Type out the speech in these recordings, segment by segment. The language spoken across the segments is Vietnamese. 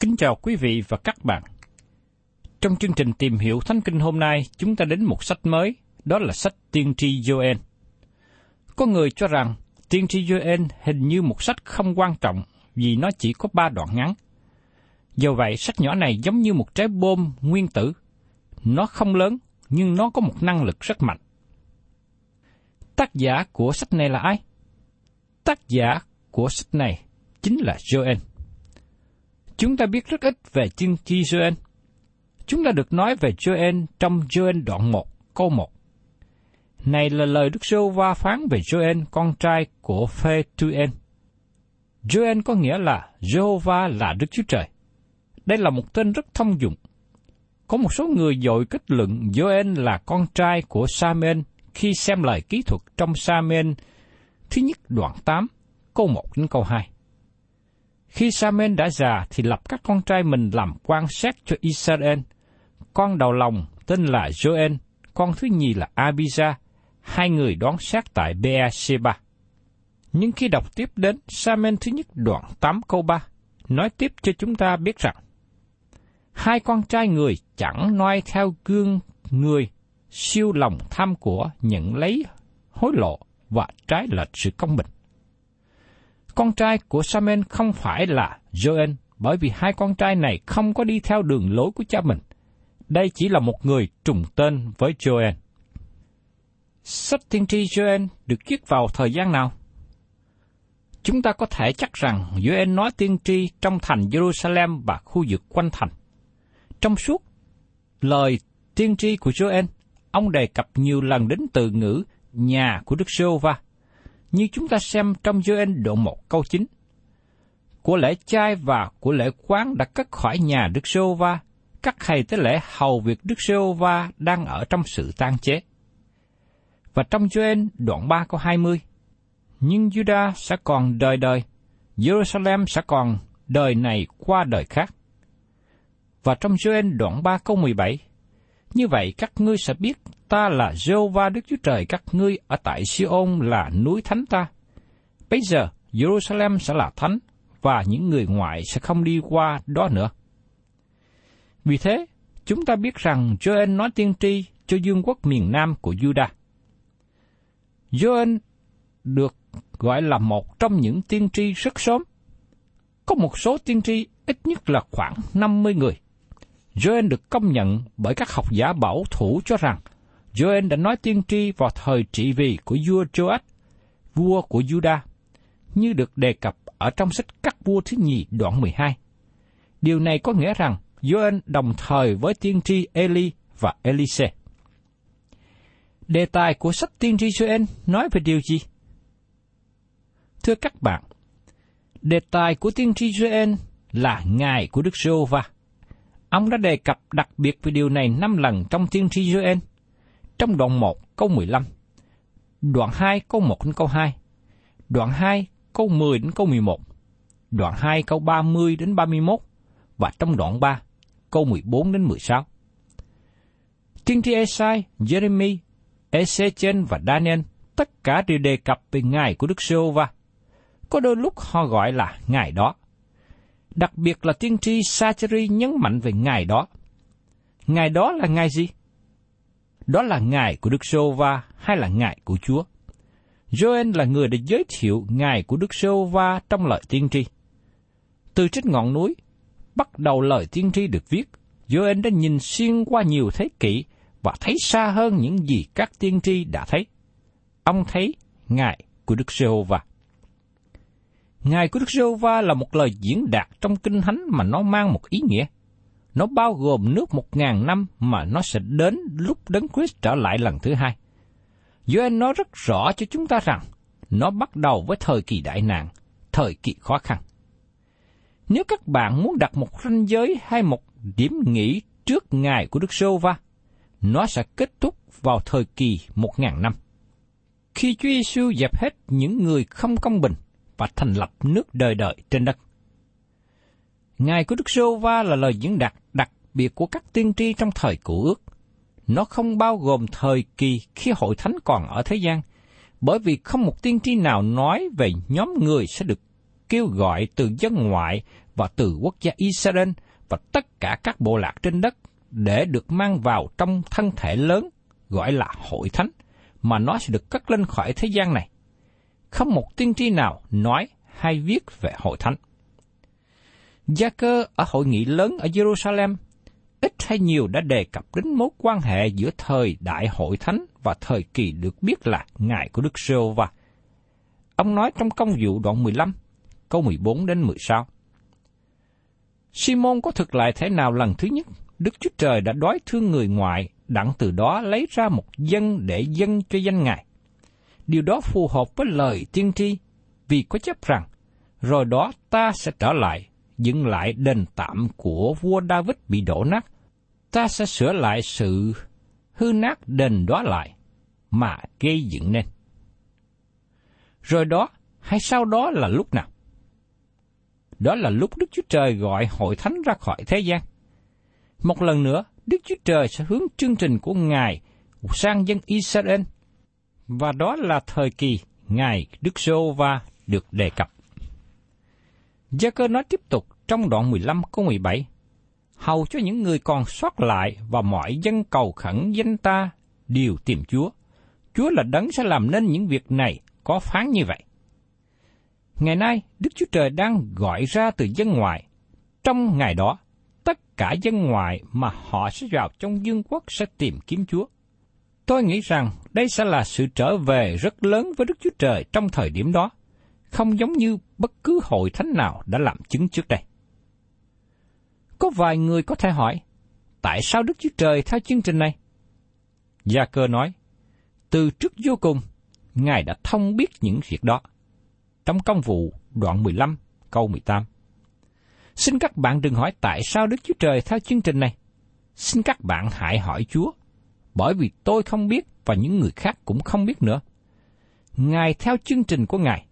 Kính chào quý vị và các bạn. Trong chương trình tìm hiểu Thánh Kinh hôm nay, chúng ta đến một sách mới, đó là sách Tiên tri Joel. Có người cho rằng Tiên tri Joel hình như một sách không quan trọng vì nó chỉ có ba đoạn ngắn. Do vậy, sách nhỏ này giống như một trái bom nguyên tử. Nó không lớn, nhưng nó có một năng lực rất mạnh. Tác giả của sách này là ai? Tác giả của sách này chính là Joel. Chúng ta biết rất ít về tiên tri Joel. Chúng ta được nói về Joel trong Joel đoạn 1, câu 1. Này là lời Đức Sô Va phán về Joel, con trai của Phê Tuen. Joel có nghĩa là Jehovah là Đức Chúa Trời. Đây là một tên rất thông dụng. Có một số người dội kết luận Joel là con trai của Samuel khi xem lời kỹ thuật trong Samuel thứ nhất đoạn 8, câu 1 đến câu 2. Khi Samuel đã già thì lập các con trai mình làm quan sát cho Israel. Con đầu lòng tên là Joel, con thứ nhì là Abijah, hai người đón sát tại Beersheba. Nhưng khi đọc tiếp đến Samuel thứ nhất đoạn 8 câu 3, nói tiếp cho chúng ta biết rằng, hai con trai người chẳng noi theo gương người, siêu lòng tham của nhận lấy hối lộ và trái lệch sự công bình. Con trai của samen không phải là Joel, bởi vì hai con trai này không có đi theo đường lối của cha mình. Đây chỉ là một người trùng tên với Joel. Sách tiên tri Joel được viết vào thời gian nào? Chúng ta có thể chắc rằng Joel nói tiên tri trong thành Jerusalem và khu vực quanh thành. Trong suốt lời tiên tri của Joel, ông đề cập nhiều lần đến từ ngữ nhà của Đức Sô va như chúng ta xem trong Joel độ 1 câu 9. Của lễ chay và của lễ quán đã cất khỏi nhà Đức Sô Va, các thầy tế lễ hầu việc Đức Sô Va đang ở trong sự tan chế. Và trong Joel đoạn 3 câu 20, nhưng Juda sẽ còn đời đời, Jerusalem sẽ còn đời này qua đời khác. Và trong Joel đoạn 3 câu 17, như vậy các ngươi sẽ biết ta là Jehovah Đức Chúa Trời các ngươi ở tại Siôn là núi thánh ta. Bây giờ Jerusalem sẽ là thánh và những người ngoại sẽ không đi qua đó nữa. Vì thế, chúng ta biết rằng Joel nói tiên tri cho dương quốc miền Nam của Judah. Joel được gọi là một trong những tiên tri rất sớm. Có một số tiên tri ít nhất là khoảng 50 người. Joel được công nhận bởi các học giả bảo thủ cho rằng Joel đã nói tiên tri vào thời trị vì của vua Joach, vua của Judah, như được đề cập ở trong sách Các vua thứ nhì đoạn 12. Điều này có nghĩa rằng Joel đồng thời với tiên tri Eli và Elise. Đề tài của sách tiên tri Joel nói về điều gì? Thưa các bạn, đề tài của tiên tri Joel là Ngài của Đức giê va Ông đã đề cập đặc biệt về điều này năm lần trong tiên tri Joel. Trong đoạn 1 câu 15, đoạn 2 câu 1 đến câu 2, đoạn 2 câu 10 đến câu 11, đoạn 2 câu 30 đến 31 và trong đoạn 3 câu 14 đến 16. Tiên tri Esai, Jeremy, Ezechen và Daniel tất cả đều đề cập về ngày của Đức Sô va Có đôi lúc họ gọi là ngày đó. Đặc biệt là tiên tri Sacheri nhấn mạnh về Ngài đó. Ngài đó là Ngài gì? Đó là Ngài của Đức Sô va hay là Ngài của Chúa? Joel là người đã giới thiệu Ngài của Đức Sô va trong lời tiên tri. Từ trên ngọn núi, bắt đầu lời tiên tri được viết, Joel đã nhìn xuyên qua nhiều thế kỷ và thấy xa hơn những gì các tiên tri đã thấy. Ông thấy Ngài của Đức Giê-hô-va. Ngài của Đức giê va là một lời diễn đạt trong Kinh Thánh mà nó mang một ý nghĩa. Nó bao gồm nước một ngàn năm mà nó sẽ đến lúc Đấng Christ trở lại lần thứ hai. Gioan nói rất rõ cho chúng ta rằng nó bắt đầu với thời kỳ đại nạn, thời kỳ khó khăn. Nếu các bạn muốn đặt một ranh giới hay một điểm nghỉ trước ngày của Đức Sô Va, nó sẽ kết thúc vào thời kỳ một ngàn năm. Khi Chúa Giêsu dẹp hết những người không công bình và thành lập nước đời đời trên đất. Ngài của Đức Sô Va là lời diễn đạt đặc biệt của các tiên tri trong thời cổ ước. Nó không bao gồm thời kỳ khi hội thánh còn ở thế gian, bởi vì không một tiên tri nào nói về nhóm người sẽ được kêu gọi từ dân ngoại và từ quốc gia Israel và tất cả các bộ lạc trên đất để được mang vào trong thân thể lớn gọi là hội thánh, mà nó sẽ được cất lên khỏi thế gian này. Không một tiên tri nào nói hay viết về hội thánh. Gia cơ ở hội nghị lớn ở Jerusalem ít hay nhiều đã đề cập đến mối quan hệ giữa thời đại hội thánh và thời kỳ được biết là ngày của Đức Sêu và Ông nói trong công vụ đoạn 15, câu 14 đến 16. Simon có thực lại thế nào lần thứ nhất, Đức Chúa Trời đã đói thương người ngoại, đặng từ đó lấy ra một dân để dân cho danh Ngài. Điều đó phù hợp với lời tiên tri, vì có chấp rằng, rồi đó ta sẽ trở lại, dựng lại đền tạm của vua David bị đổ nát. Ta sẽ sửa lại sự hư nát đền đó lại, mà gây dựng nên. Rồi đó, hay sau đó là lúc nào? Đó là lúc Đức Chúa Trời gọi hội thánh ra khỏi thế gian. Một lần nữa, Đức Chúa Trời sẽ hướng chương trình của Ngài sang dân Israel, và đó là thời kỳ Ngài Đức Sô Va được đề cập. Gia cơ nói tiếp tục trong đoạn 15 câu 17, Hầu cho những người còn sót lại và mọi dân cầu khẩn danh ta đều tìm Chúa. Chúa là đấng sẽ làm nên những việc này có phán như vậy. Ngày nay, Đức Chúa Trời đang gọi ra từ dân ngoại. Trong ngày đó, tất cả dân ngoại mà họ sẽ vào trong dương quốc sẽ tìm kiếm Chúa. Tôi nghĩ rằng đây sẽ là sự trở về rất lớn với Đức Chúa Trời trong thời điểm đó, không giống như bất cứ hội thánh nào đã làm chứng trước đây. Có vài người có thể hỏi, tại sao Đức Chúa Trời theo chương trình này? Gia cơ nói, từ trước vô cùng, Ngài đã thông biết những việc đó trong công vụ đoạn 15 câu 18. Xin các bạn đừng hỏi tại sao Đức Chúa Trời theo chương trình này. Xin các bạn hãy hỏi Chúa, bởi vì tôi không biết và những người khác cũng không biết nữa. Ngài theo chương trình của Ngài,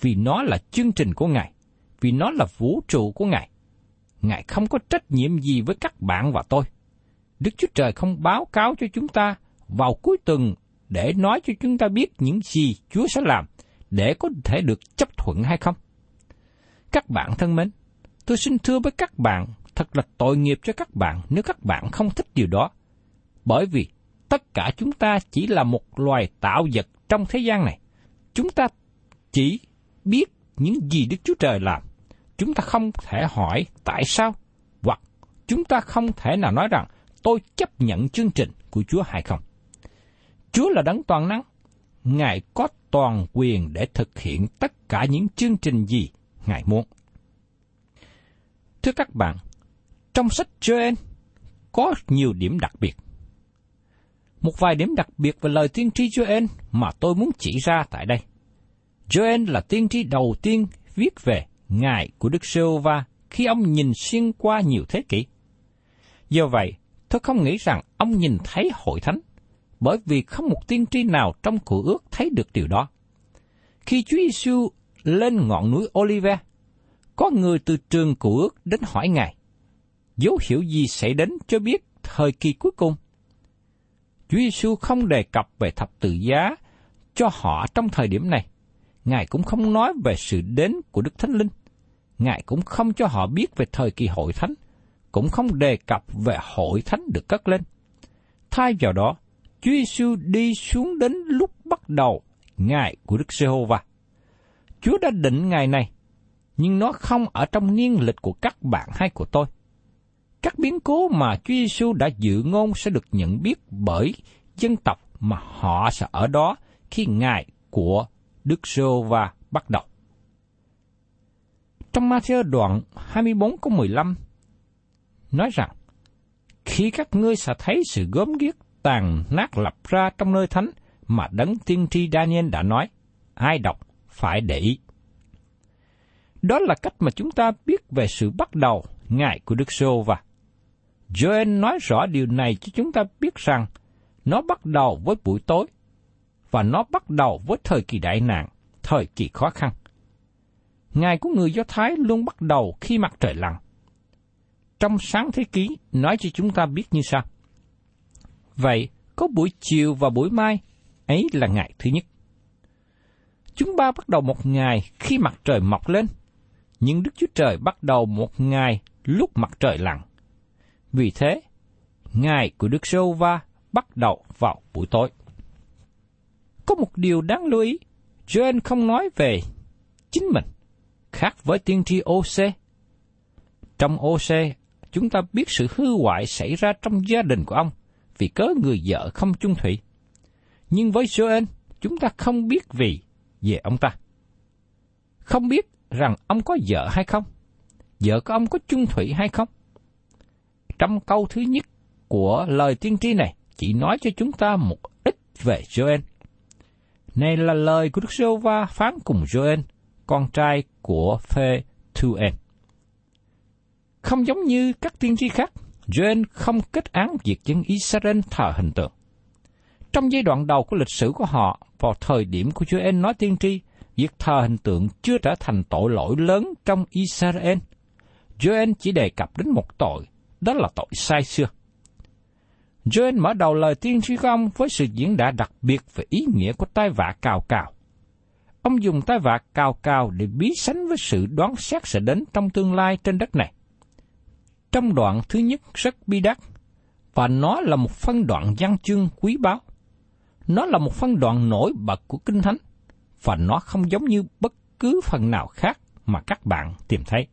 vì nó là chương trình của Ngài, vì nó là vũ trụ của Ngài. Ngài không có trách nhiệm gì với các bạn và tôi. Đức Chúa Trời không báo cáo cho chúng ta vào cuối tuần để nói cho chúng ta biết những gì Chúa sẽ làm để có thể được chấp thuận hay không? Các bạn thân mến, tôi xin thưa với các bạn, thật là tội nghiệp cho các bạn nếu các bạn không thích điều đó. Bởi vì tất cả chúng ta chỉ là một loài tạo vật trong thế gian này. Chúng ta chỉ biết những gì Đức Chúa Trời làm. Chúng ta không thể hỏi tại sao, hoặc chúng ta không thể nào nói rằng tôi chấp nhận chương trình của Chúa hay không. Chúa là đấng toàn năng. Ngài có toàn quyền để thực hiện tất cả những chương trình gì Ngài muốn. Thưa các bạn, trong sách Joel có nhiều điểm đặc biệt. Một vài điểm đặc biệt về lời tiên tri Joel mà tôi muốn chỉ ra tại đây. Joel là tiên tri đầu tiên viết về ngài của Đức Sêu va khi ông nhìn xuyên qua nhiều thế kỷ. Do vậy, tôi không nghĩ rằng ông nhìn thấy hội thánh, bởi vì không một tiên tri nào trong cựu ước thấy được điều đó. Khi Chúa Giêsu lên ngọn núi Olive, có người từ trường cựu ước đến hỏi Ngài, dấu hiệu gì sẽ đến cho biết thời kỳ cuối cùng? Chúa Giêsu không đề cập về thập tự giá cho họ trong thời điểm này. Ngài cũng không nói về sự đến của Đức Thánh Linh. Ngài cũng không cho họ biết về thời kỳ hội thánh, cũng không đề cập về hội thánh được cất lên. Thay vào đó, Chúa Giêsu đi xuống đến lúc bắt đầu ngày của Đức Giê-hô-va. Chúa đã định ngày này, nhưng nó không ở trong niên lịch của các bạn hay của tôi. Các biến cố mà Chúa Giêsu đã dự ngôn sẽ được nhận biết bởi dân tộc mà họ sẽ ở đó khi ngày của Đức Sô và bắt đầu. Trong Matthew đoạn 24 câu 15 nói rằng, Khi các ngươi sẽ thấy sự gớm ghiếc tàn nát lập ra trong nơi thánh mà đấng tiên tri Daniel đã nói, ai đọc phải để ý. Đó là cách mà chúng ta biết về sự bắt đầu ngày của Đức Sô và Joel nói rõ điều này cho chúng ta biết rằng nó bắt đầu với buổi tối và nó bắt đầu với thời kỳ đại nạn, thời kỳ khó khăn. Ngày của người Do Thái luôn bắt đầu khi mặt trời lặn. Trong sáng thế ký nói cho chúng ta biết như sau. Vậy, có buổi chiều và buổi mai, ấy là ngày thứ nhất. Chúng ta bắt đầu một ngày khi mặt trời mọc lên, nhưng Đức Chúa Trời bắt đầu một ngày lúc mặt trời lặn. Vì thế, ngày của Đức Sô Va bắt đầu vào buổi tối. Có một điều đáng lưu ý, Joel không nói về chính mình, khác với tiên tri OC. Trong OC, chúng ta biết sự hư hoại xảy ra trong gia đình của ông vì cớ người vợ không chung thủy. Nhưng với Joel, chúng ta không biết vì về ông ta. Không biết rằng ông có vợ hay không, vợ của ông có chung thủy hay không. Trong câu thứ nhất của lời tiên tri này chỉ nói cho chúng ta một ít về Joel. Này là lời của Đức giê va phán cùng Joel, con trai của Phê Thuen. Không giống như các tiên tri khác, Joel không kết án việc dân Israel thờ hình tượng. Trong giai đoạn đầu của lịch sử của họ, vào thời điểm của Joel nói tiên tri, việc thờ hình tượng chưa trở thành tội lỗi lớn trong Israel. Joel chỉ đề cập đến một tội, đó là tội sai xưa. Joel mở đầu lời tiên tri của ông với sự diễn đạt đặc biệt về ý nghĩa của tai vạ cào cào. Ông dùng tai vạ cào cào để bí sánh với sự đoán xét sẽ đến trong tương lai trên đất này. Trong đoạn thứ nhất rất bi đát, và nó là một phân đoạn văn chương quý báu. Nó là một phân đoạn nổi bật của Kinh Thánh, và nó không giống như bất cứ phần nào khác mà các bạn tìm thấy.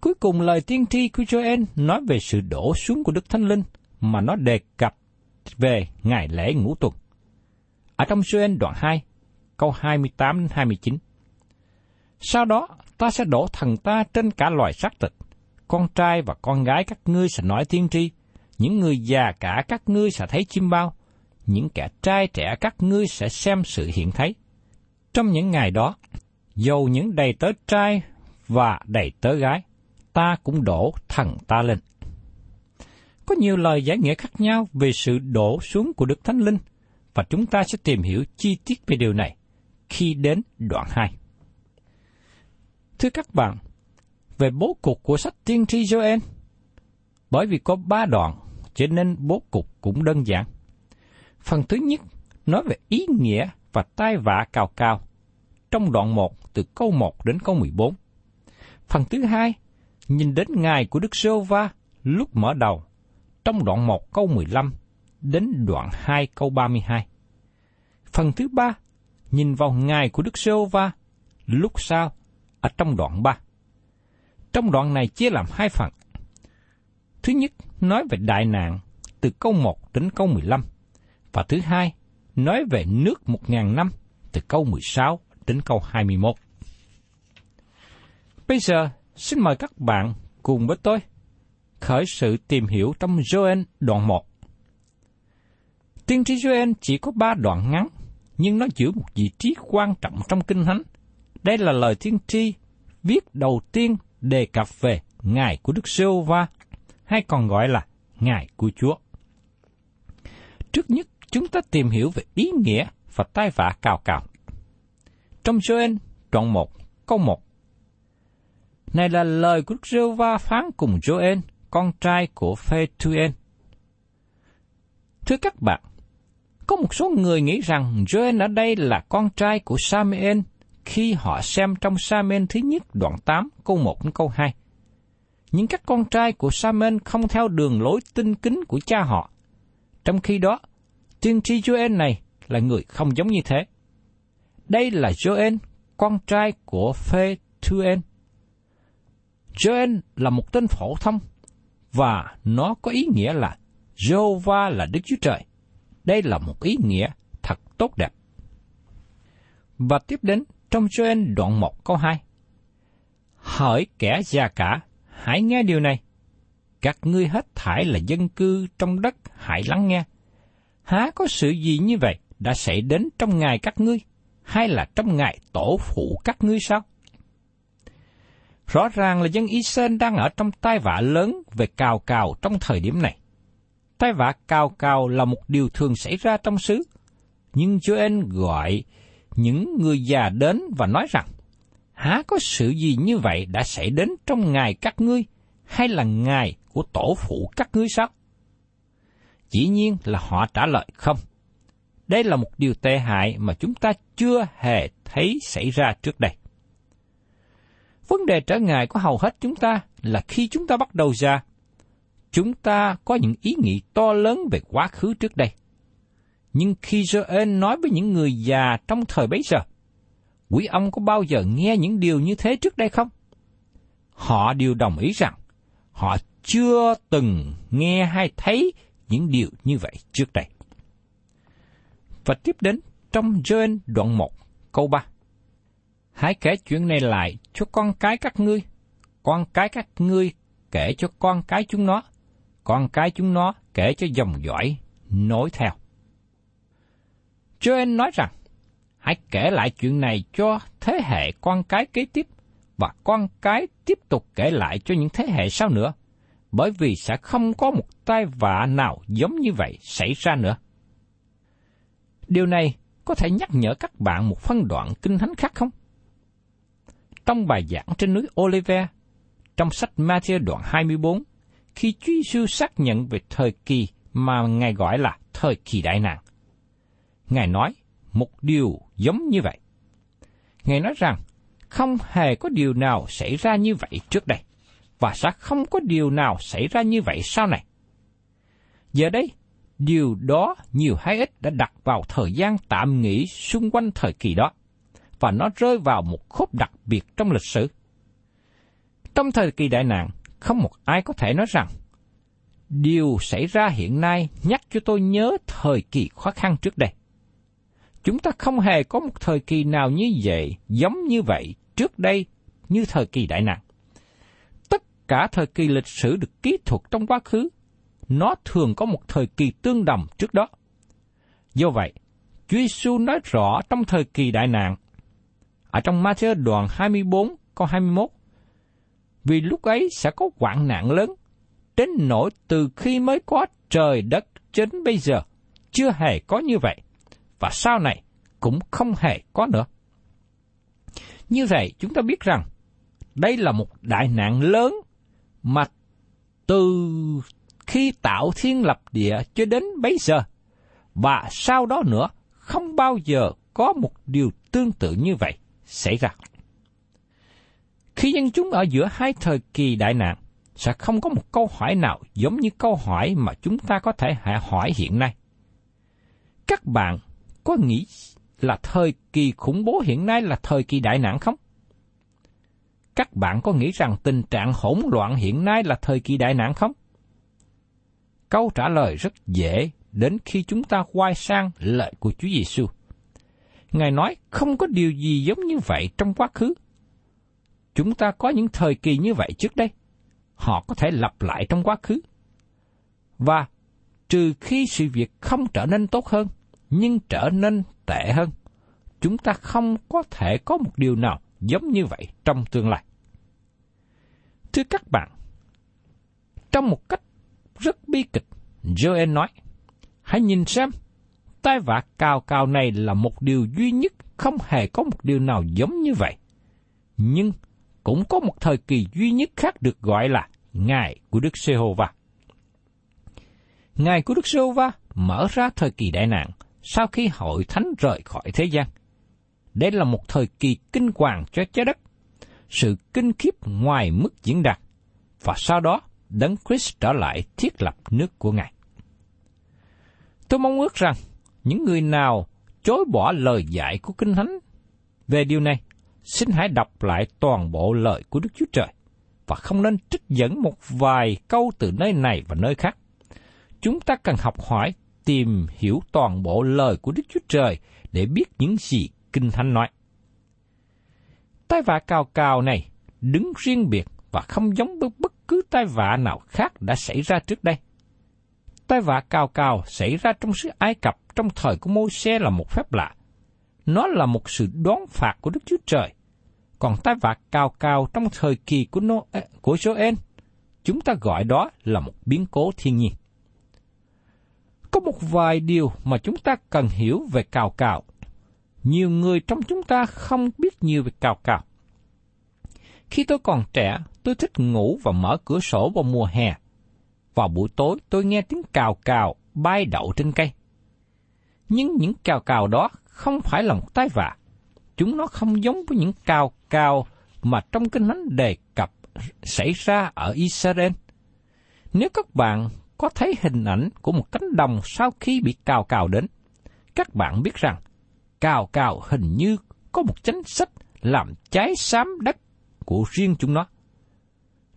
Cuối cùng lời tiên tri của Joel nói về sự đổ xuống của Đức Thánh Linh mà nó đề cập về ngày lễ ngũ tuần. Ở trong Joel đoạn 2, câu 28-29. Sau đó, ta sẽ đổ thần ta trên cả loài xác thịt. Con trai và con gái các ngươi sẽ nói tiên tri. Những người già cả các ngươi sẽ thấy chim bao. Những kẻ trai trẻ các ngươi sẽ xem sự hiện thấy. Trong những ngày đó, dầu những đầy tớ trai và đầy tớ gái, ta cũng đổ thần ta lên. Có nhiều lời giải nghĩa khác nhau về sự đổ xuống của Đức Thánh Linh, và chúng ta sẽ tìm hiểu chi tiết về điều này khi đến đoạn 2. Thưa các bạn, về bố cục của sách tiên tri Joel, bởi vì có ba đoạn, cho nên bố cục cũng đơn giản. Phần thứ nhất nói về ý nghĩa và tai vạ cao cao trong đoạn 1 từ câu 1 đến câu 14. Phần thứ hai nhìn đến ngày của Đức Sơ Va lúc mở đầu trong đoạn 1 câu 15 đến đoạn 2 câu 32. Phần thứ ba, nhìn vào ngày của Đức Sơ Va lúc sau ở trong đoạn 3. Trong đoạn này chia làm hai phần. Thứ nhất, nói về đại nạn từ câu 1 đến câu 15, và thứ hai, nói về nước một ngàn năm từ câu 16 đến câu 21. Bây giờ, xin mời các bạn cùng với tôi khởi sự tìm hiểu trong Joel đoạn 1. Tiên tri Joel chỉ có ba đoạn ngắn, nhưng nó giữ một vị trí quan trọng trong Kinh Thánh. Đây là lời tiên tri viết đầu tiên đề cập về Ngài của Đức giê va hay còn gọi là Ngài của Chúa. Trước nhất, chúng ta tìm hiểu về ý nghĩa và tai vạ cào cào. Trong Joel đoạn 1, câu 1. Này là lời của Đức giê va phán cùng Joel, con trai của Phê Phethuel. Thưa các bạn, có một số người nghĩ rằng Joel ở đây là con trai của Samuel khi họ xem trong Samuel thứ nhất đoạn 8 câu 1 đến câu 2. Nhưng các con trai của Samuel không theo đường lối tinh kính của cha họ. Trong khi đó, tiên tri Joel này là người không giống như thế. Đây là Joel, con trai của Phê Phethuel. Joel là một tên phổ thông và nó có ý nghĩa là Jehovah là Đức Chúa Trời. Đây là một ý nghĩa thật tốt đẹp. Và tiếp đến trong Joel đoạn 1 câu 2. Hỡi kẻ già cả, hãy nghe điều này. Các ngươi hết thải là dân cư trong đất, hãy lắng nghe. Há có sự gì như vậy đã xảy đến trong ngày các ngươi, hay là trong ngày tổ phụ các ngươi sao? Rõ ràng là dân Israel đang ở trong tai vạ lớn về cào cào trong thời điểm này. Tai vạ cào cào là một điều thường xảy ra trong xứ, nhưng Joel gọi những người già đến và nói rằng, há có sự gì như vậy đã xảy đến trong ngày các ngươi, hay là ngày của tổ phụ các ngươi sao? Dĩ nhiên là họ trả lời không. Đây là một điều tệ hại mà chúng ta chưa hề thấy xảy ra trước đây. Vấn đề trở ngại của hầu hết chúng ta là khi chúng ta bắt đầu ra, chúng ta có những ý nghĩ to lớn về quá khứ trước đây. Nhưng khi Joel nói với những người già trong thời bấy giờ, quý ông có bao giờ nghe những điều như thế trước đây không? Họ đều đồng ý rằng họ chưa từng nghe hay thấy những điều như vậy trước đây. Và tiếp đến trong Joel đoạn 1 câu 3. Hãy kể chuyện này lại cho con cái các ngươi, con cái các ngươi kể cho con cái chúng nó, con cái chúng nó kể cho dòng dõi nối theo. Joel nói rằng, hãy kể lại chuyện này cho thế hệ con cái kế tiếp, và con cái tiếp tục kể lại cho những thế hệ sau nữa, bởi vì sẽ không có một tai vạ nào giống như vậy xảy ra nữa. Điều này có thể nhắc nhở các bạn một phân đoạn kinh thánh khác không? Trong bài giảng trên núi Oliver, trong sách Matthew đoạn 24, khi Chúa Giêsu xác nhận về thời kỳ mà Ngài gọi là thời kỳ đại nạn. Ngài nói một điều giống như vậy. Ngài nói rằng không hề có điều nào xảy ra như vậy trước đây, và sẽ không có điều nào xảy ra như vậy sau này. Giờ đây, điều đó nhiều hay ít đã đặt vào thời gian tạm nghỉ xung quanh thời kỳ đó, và nó rơi vào một khúc đặc biệt trong lịch sử. Trong thời kỳ đại nạn, không một ai có thể nói rằng điều xảy ra hiện nay nhắc cho tôi nhớ thời kỳ khó khăn trước đây. Chúng ta không hề có một thời kỳ nào như vậy, giống như vậy trước đây như thời kỳ đại nạn. Tất cả thời kỳ lịch sử được kỹ thuật trong quá khứ, nó thường có một thời kỳ tương đồng trước đó. Do vậy, Chúa Giêsu nói rõ trong thời kỳ đại nạn, ở trong Matthew đoạn 24 câu 21, vì lúc ấy sẽ có hoạn nạn lớn, đến nỗi từ khi mới có trời đất đến bây giờ, chưa hề có như vậy và sau này cũng không hề có nữa. Như vậy chúng ta biết rằng đây là một đại nạn lớn mà từ khi tạo thiên lập địa cho đến bấy giờ và sau đó nữa không bao giờ có một điều tương tự như vậy xảy ra. Khi dân chúng ở giữa hai thời kỳ đại nạn, sẽ không có một câu hỏi nào giống như câu hỏi mà chúng ta có thể hỏi hiện nay. Các bạn có nghĩ là thời kỳ khủng bố hiện nay là thời kỳ đại nạn không? Các bạn có nghĩ rằng tình trạng hỗn loạn hiện nay là thời kỳ đại nạn không? câu trả lời rất dễ đến khi chúng ta quay sang lời của Chúa Giêsu. Ngài nói không có điều gì giống như vậy trong quá khứ. Chúng ta có những thời kỳ như vậy trước đây. Họ có thể lặp lại trong quá khứ. Và trừ khi sự việc không trở nên tốt hơn, nhưng trở nên tệ hơn, chúng ta không có thể có một điều nào giống như vậy trong tương lai. Thưa các bạn, trong một cách rất bi kịch, Joel nói, hãy nhìn xem, tai vạ cao cao này là một điều duy nhất, không hề có một điều nào giống như vậy. Nhưng cũng có một thời kỳ duy nhất khác được gọi là Ngày của Đức sê hô va Ngày của Đức sê hô va mở ra thời kỳ đại nạn sau khi hội thánh rời khỏi thế gian. Đây là một thời kỳ kinh hoàng cho trái đất, sự kinh khiếp ngoài mức diễn đạt, và sau đó Đấng Christ trở lại thiết lập nước của Ngài. Tôi mong ước rằng những người nào chối bỏ lời dạy của Kinh Thánh về điều này, xin hãy đọc lại toàn bộ lời của Đức Chúa Trời và không nên trích dẫn một vài câu từ nơi này và nơi khác. Chúng ta cần học hỏi, tìm hiểu toàn bộ lời của Đức Chúa Trời để biết những gì Kinh Thánh nói. Tai vạ cao cao này đứng riêng biệt và không giống với bất cứ tai vạ nào khác đã xảy ra trước đây. Tai vạ cao cao xảy ra trong xứ Ai Cập trong thời của môi xe là một phép lạ. Nó là một sự đón phạt của Đức Chúa Trời. Còn tai vạ cao cao trong thời kỳ của, Nô, của Joel, chúng ta gọi đó là một biến cố thiên nhiên. Có một vài điều mà chúng ta cần hiểu về cao cao. Nhiều người trong chúng ta không biết nhiều về cao cao. Khi tôi còn trẻ, tôi thích ngủ và mở cửa sổ vào mùa hè. Vào buổi tối, tôi nghe tiếng cào cào bay đậu trên cây. Nhưng những cào cào đó không phải là một tai vạ. Chúng nó không giống với những cào cào mà trong kinh thánh đề cập xảy ra ở Israel. Nếu các bạn có thấy hình ảnh của một cánh đồng sau khi bị cào cào đến, các bạn biết rằng cào cào hình như có một chính sách làm cháy xám đất của riêng chúng nó.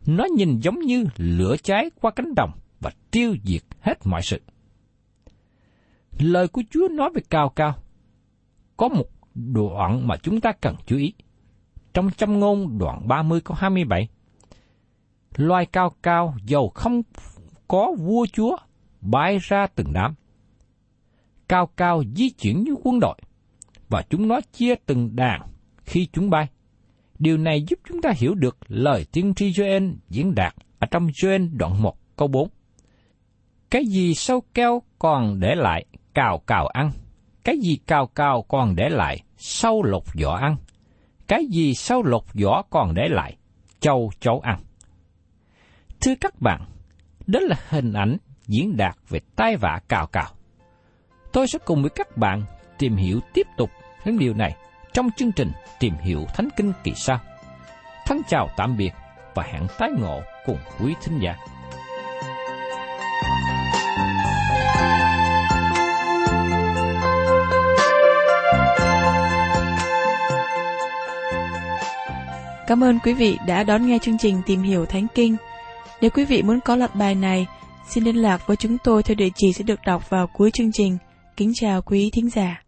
Nó nhìn giống như lửa cháy qua cánh đồng và tiêu diệt hết mọi sự. Lời của Chúa nói về cao cao. Có một đoạn mà chúng ta cần chú ý. Trong châm ngôn đoạn 30 câu 27. Loài cao cao dầu không có vua chúa bay ra từng đám. Cao cao di chuyển như quân đội, và chúng nó chia từng đàn khi chúng bay. Điều này giúp chúng ta hiểu được lời tiên tri Joel diễn đạt ở trong Joel đoạn 1 câu 4. Cái gì sâu keo còn để lại cào cào ăn, cái gì cào cào còn để lại sâu lột vỏ ăn, cái gì sâu lột vỏ còn để lại châu chấu ăn. Thưa các bạn, đó là hình ảnh diễn đạt về tai vạ cào cào. Tôi sẽ cùng với các bạn tìm hiểu tiếp tục những điều này trong chương trình Tìm hiểu Thánh Kinh kỳ sau. Thân chào tạm biệt và hẹn tái ngộ cùng quý thính giả. Cảm ơn quý vị đã đón nghe chương trình Tìm hiểu Thánh Kinh. Nếu quý vị muốn có loạt bài này, xin liên lạc với chúng tôi theo địa chỉ sẽ được đọc vào cuối chương trình. Kính chào quý thính giả.